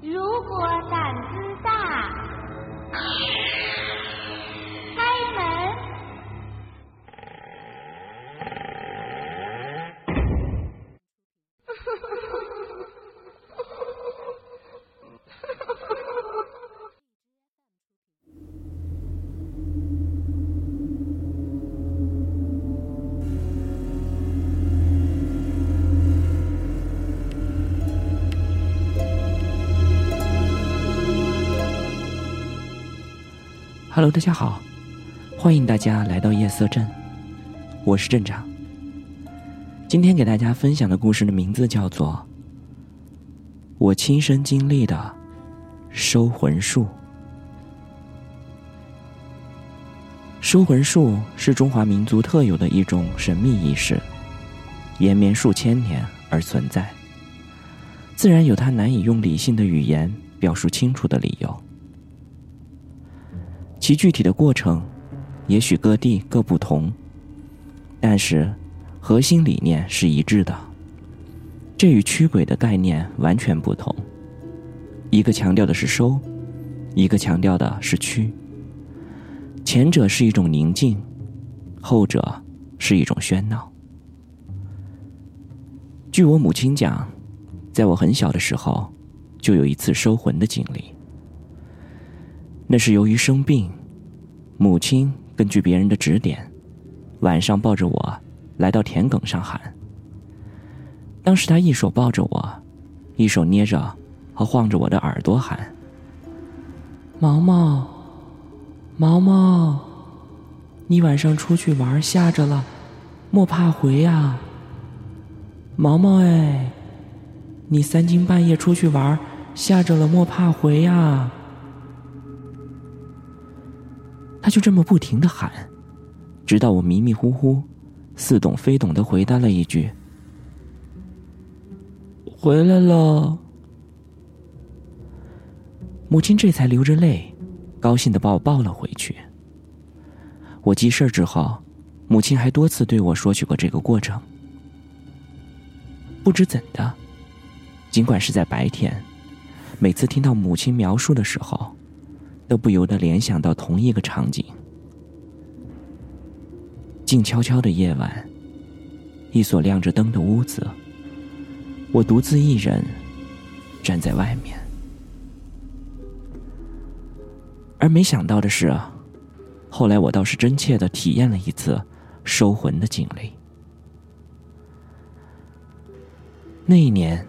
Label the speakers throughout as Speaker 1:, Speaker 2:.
Speaker 1: 如果胆子
Speaker 2: Hello，大家好，欢迎大家来到夜色镇，我是镇长。今天给大家分享的故事的名字叫做《我亲身经历的收魂术》。收魂术是中华民族特有的一种神秘仪式，延绵数千年而存在，自然有它难以用理性的语言表述清楚的理由。其具体的过程，也许各地各不同，但是核心理念是一致的。这与驱鬼的概念完全不同，一个强调的是收，一个强调的是驱。前者是一种宁静，后者是一种喧闹。据我母亲讲，在我很小的时候，就有一次收魂的经历。那是由于生病。母亲根据别人的指点，晚上抱着我来到田埂上喊。当时他一手抱着我，一手捏着和晃着我的耳朵喊：“毛毛，毛毛，你晚上出去玩吓着了，莫怕回呀。毛毛哎，你三更半夜出去玩吓着了，莫怕回呀。”他就这么不停的喊，直到我迷迷糊糊、似懂非懂的回答了一句：“回来了。”母亲这才流着泪，高兴的把我抱了回去。我记事之后，母亲还多次对我说起过这个过程。不知怎的，尽管是在白天，每次听到母亲描述的时候。都不由得联想到同一个场景：静悄悄的夜晚，一所亮着灯的屋子，我独自一人站在外面。而没想到的是，后来我倒是真切的体验了一次收魂的经历。那一年，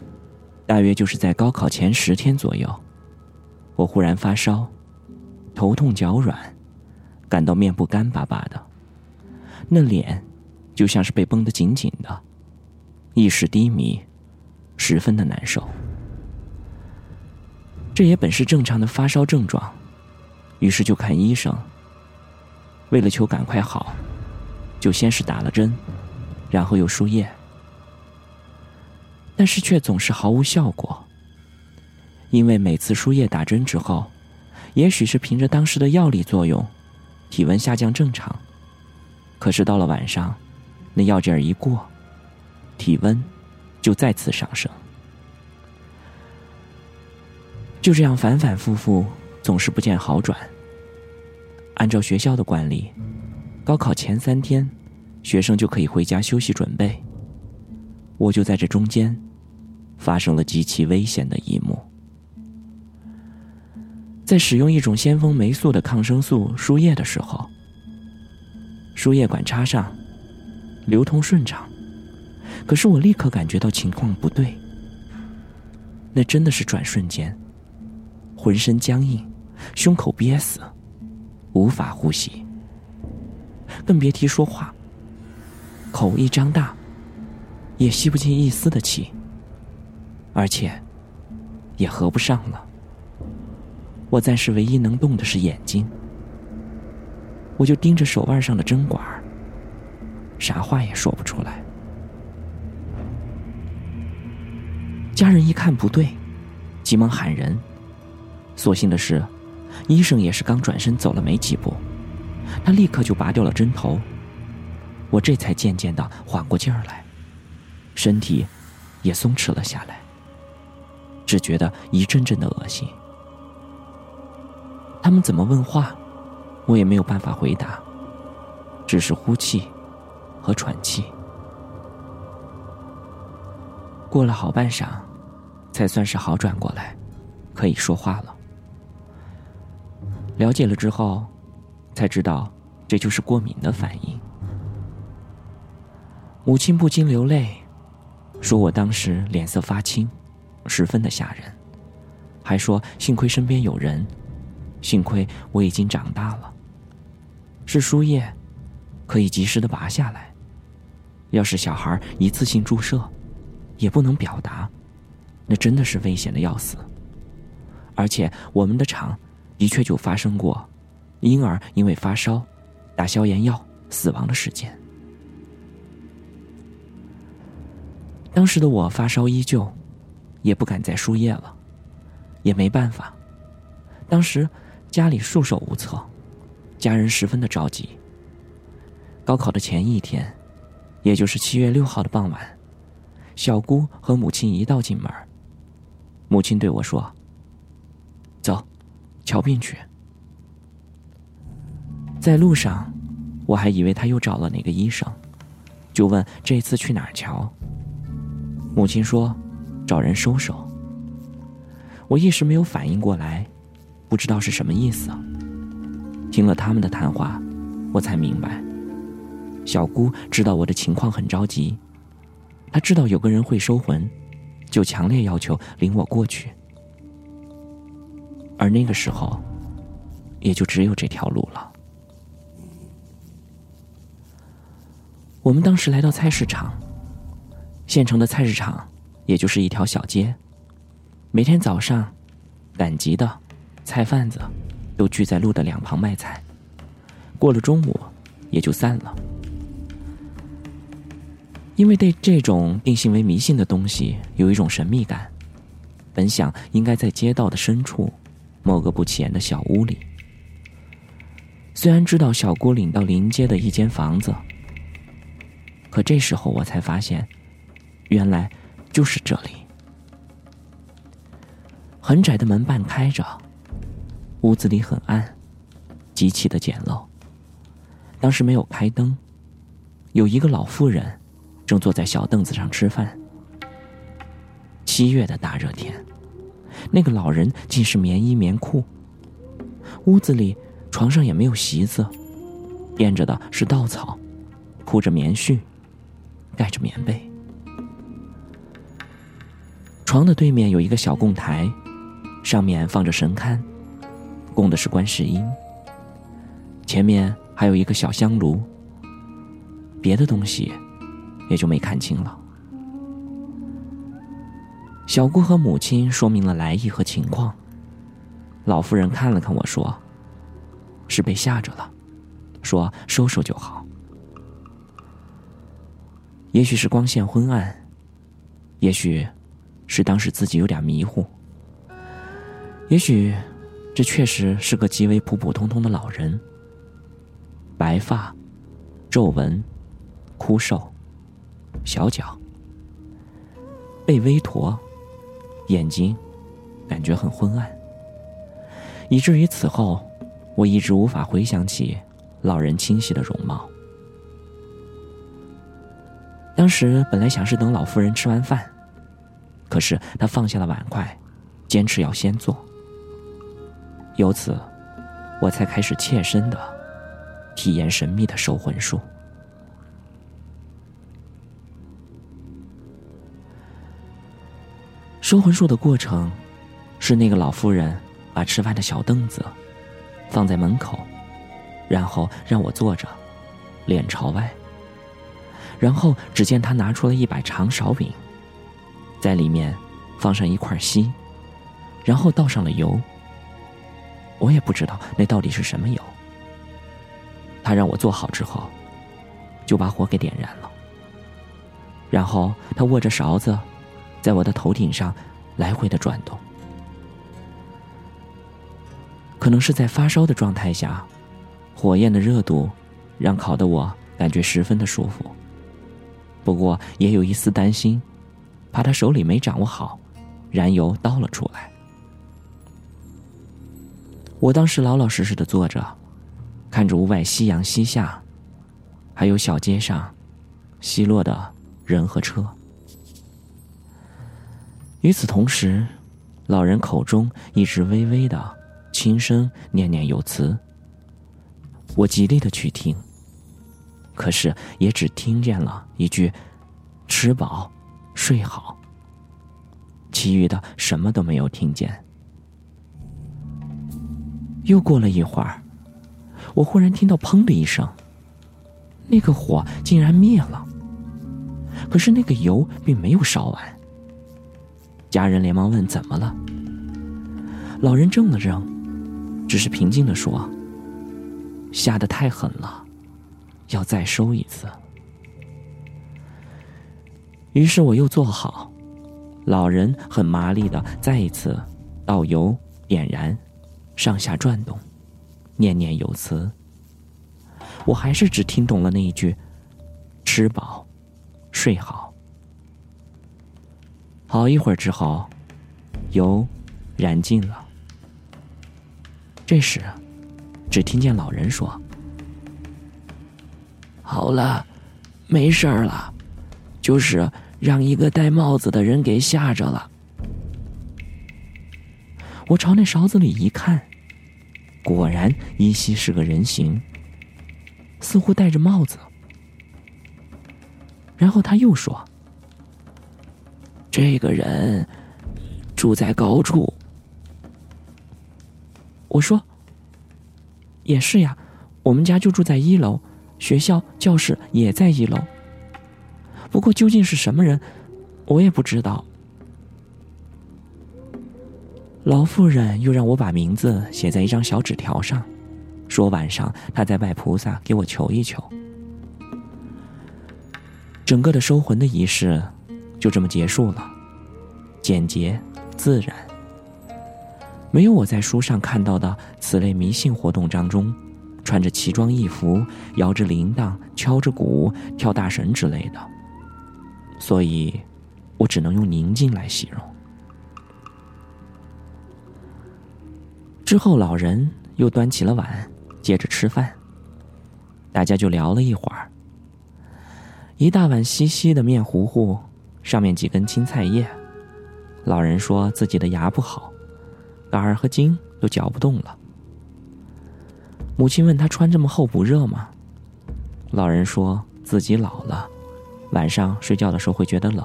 Speaker 2: 大约就是在高考前十天左右，我忽然发烧。头痛脚软，感到面部干巴巴的，那脸就像是被绷得紧紧的，意识低迷，十分的难受。这也本是正常的发烧症状，于是就看医生。为了求赶快好，就先是打了针，然后又输液，但是却总是毫无效果，因为每次输液打针之后。也许是凭着当时的药力作用，体温下降正常。可是到了晚上，那药劲儿一过，体温就再次上升。就这样反反复复，总是不见好转。按照学校的惯例，高考前三天，学生就可以回家休息准备。我就在这中间，发生了极其危险的一幕。在使用一种先锋霉素的抗生素输液的时候，输液管插上，流通顺畅。可是我立刻感觉到情况不对，那真的是转瞬间，浑身僵硬，胸口憋死，无法呼吸，更别提说话。口一张大，也吸不进一丝的气，而且也合不上了。我暂时唯一能动的是眼睛，我就盯着手腕上的针管，啥话也说不出来。家人一看不对，急忙喊人。所幸的是，医生也是刚转身走了没几步，他立刻就拔掉了针头。我这才渐渐的缓过劲儿来，身体也松弛了下来。只觉得一阵阵的恶心。他们怎么问话，我也没有办法回答，只是呼气和喘气。过了好半晌，才算是好转过来，可以说话了。了解了之后，才知道这就是过敏的反应。母亲不禁流泪，说我当时脸色发青，十分的吓人，还说幸亏身边有人，幸亏我已经长大了。是输液，可以及时的拔下来；要是小孩一次性注射。也不能表达，那真的是危险的要死。而且我们的厂的确就发生过婴儿因为发烧打消炎药死亡的事件。当时的我发烧依旧，也不敢再输液了，也没办法。当时家里束手无策，家人十分的着急。高考的前一天，也就是七月六号的傍晚。小姑和母亲一道进门，母亲对我说：“走，瞧病去。”在路上，我还以为他又找了哪个医生，就问这次去哪儿瞧。母亲说：“找人收手。”我一时没有反应过来，不知道是什么意思。听了他们的谈话，我才明白，小姑知道我的情况很着急。她知道有个人会收魂，就强烈要求领我过去。而那个时候，也就只有这条路了。我们当时来到菜市场，县城的菜市场也就是一条小街，每天早上，赶集的菜贩子都聚在路的两旁卖菜，过了中午也就散了。因为对这种定性为迷信的东西有一种神秘感，本想应该在街道的深处，某个不起眼的小屋里。虽然知道小姑领到临街的一间房子，可这时候我才发现，原来就是这里。很窄的门半开着，屋子里很暗，极其的简陋。当时没有开灯，有一个老妇人。正坐在小凳子上吃饭。七月的大热天，那个老人竟是棉衣棉裤。屋子里床上也没有席子，垫着的是稻草，铺着棉絮，盖着棉被。床的对面有一个小供台，上面放着神龛，供的是观世音。前面还有一个小香炉，别的东西。也就没看清了。小姑和母亲说明了来意和情况。老妇人看了看我说：“是被吓着了，说收收就好。也许是光线昏暗，也许是当时自己有点迷糊，也许这确实是个极为普普通通的老人。白发，皱纹，枯瘦。”小脚，背微驼，眼睛感觉很昏暗，以至于此后我一直无法回想起老人清晰的容貌。当时本来想是等老夫人吃完饭，可是她放下了碗筷，坚持要先做。由此，我才开始切身的体验神秘的收魂术。收魂术的过程，是那个老妇人把吃饭的小凳子放在门口，然后让我坐着，脸朝外。然后只见她拿出了一把长勺柄，在里面放上一块锡，然后倒上了油。我也不知道那到底是什么油。他让我做好之后，就把火给点燃了。然后他握着勺子。在我的头顶上来回的转动，可能是在发烧的状态下，火焰的热度让烤的我感觉十分的舒服。不过也有一丝担心，怕他手里没掌握好，燃油倒了出来。我当时老老实实的坐着，看着屋外夕阳西下，还有小街上稀落的人和车。与此同时，老人口中一直微微的轻声念念有词。我极力的去听，可是也只听见了一句“吃饱，睡好”，其余的什么都没有听见。又过了一会儿，我忽然听到“砰”的一声，那个火竟然灭了，可是那个油并没有烧完。家人连忙问：“怎么了？”老人怔了怔，只是平静的说：“下的太狠了，要再收一次。”于是我又坐好，老人很麻利的再一次倒油点燃，上下转动，念念有词。我还是只听懂了那一句：“吃饱，睡好。”好一会儿之后，油燃尽了。这时，只听见老人说：“好了，没事儿了，就是让一个戴帽子的人给吓着了。”我朝那勺子里一看，果然依稀是个人形，似乎戴着帽子。然后他又说。这个人住在高处。我说：“也是呀，我们家就住在一楼，学校教室也在一楼。不过究竟是什么人，我也不知道。”老妇人又让我把名字写在一张小纸条上，说晚上她在拜菩萨，给我求一求。整个的收魂的仪式。就这么结束了，简洁自然，没有我在书上看到的此类迷信活动当中，穿着奇装异服、摇着铃铛、敲着鼓、跳大神之类的，所以，我只能用宁静来形容。之后，老人又端起了碗，接着吃饭，大家就聊了一会儿，一大碗稀稀的面糊糊。上面几根青菜叶，老人说自己的牙不好，杆儿和筋都嚼不动了。母亲问他穿这么厚不热吗？老人说自己老了，晚上睡觉的时候会觉得冷。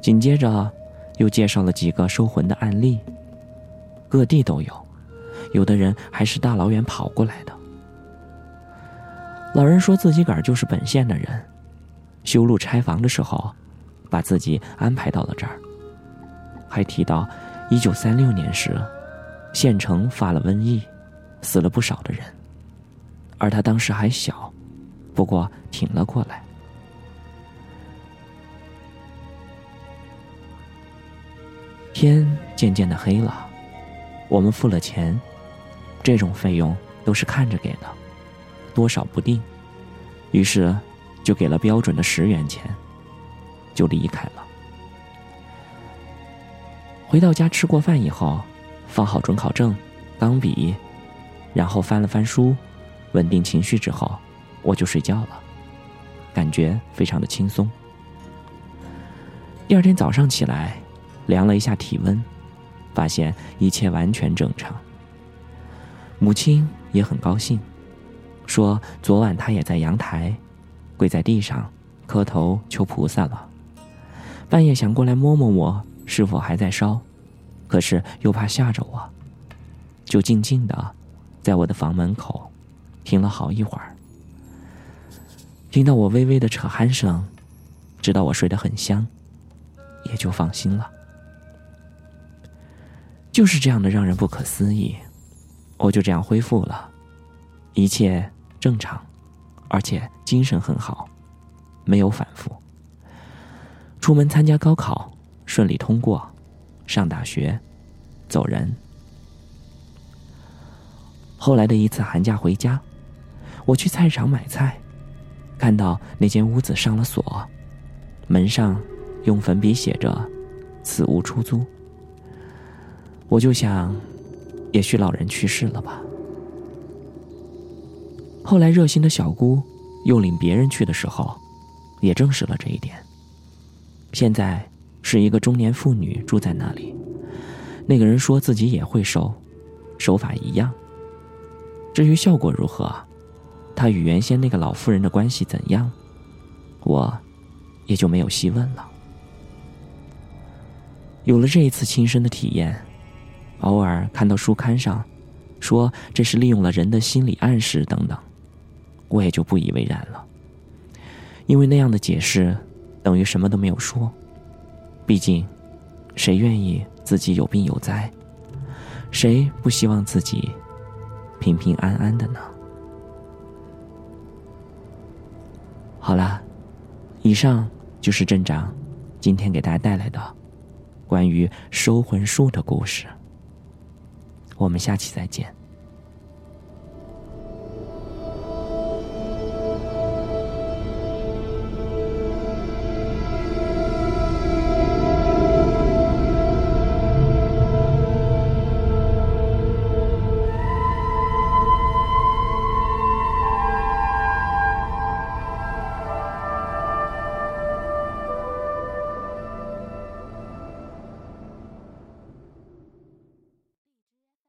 Speaker 2: 紧接着，又介绍了几个收魂的案例，各地都有，有的人还是大老远跑过来的。老人说自己个儿就是本县的人。修路拆房的时候，把自己安排到了这儿。还提到，一九三六年时，县城发了瘟疫，死了不少的人。而他当时还小，不过挺了过来。天渐渐的黑了，我们付了钱，这种费用都是看着给的，多少不定。于是。就给了标准的十元钱，就离开了。回到家吃过饭以后，放好准考证、钢笔，然后翻了翻书，稳定情绪之后，我就睡觉了，感觉非常的轻松。第二天早上起来，量了一下体温，发现一切完全正常。母亲也很高兴，说昨晚她也在阳台。跪在地上，磕头求菩萨了。半夜想过来摸摸我是否还在烧，可是又怕吓着我，就静静的在我的房门口听了好一会儿。听到我微微的扯鼾声，知道我睡得很香，也就放心了。就是这样的让人不可思议，我就这样恢复了，一切正常。而且精神很好，没有反复。出门参加高考，顺利通过，上大学，走人。后来的一次寒假回家，我去菜场买菜，看到那间屋子上了锁，门上用粉笔写着“此屋出租。我就想，也许老人去世了吧。后来热心的小姑又领别人去的时候，也证实了这一点。现在是一个中年妇女住在那里，那个人说自己也会收，手法一样。至于效果如何，他与原先那个老妇人的关系怎样，我也就没有细问了。有了这一次亲身的体验，偶尔看到书刊上说这是利用了人的心理暗示等等，我也就不以为然了。因为那样的解释等于什么都没有说。毕竟，谁愿意自己有病有灾？谁不希望自己平平安安的呢？好了，以上就是镇长今天给大家带来的。关于收魂术的故事，我们下期再见。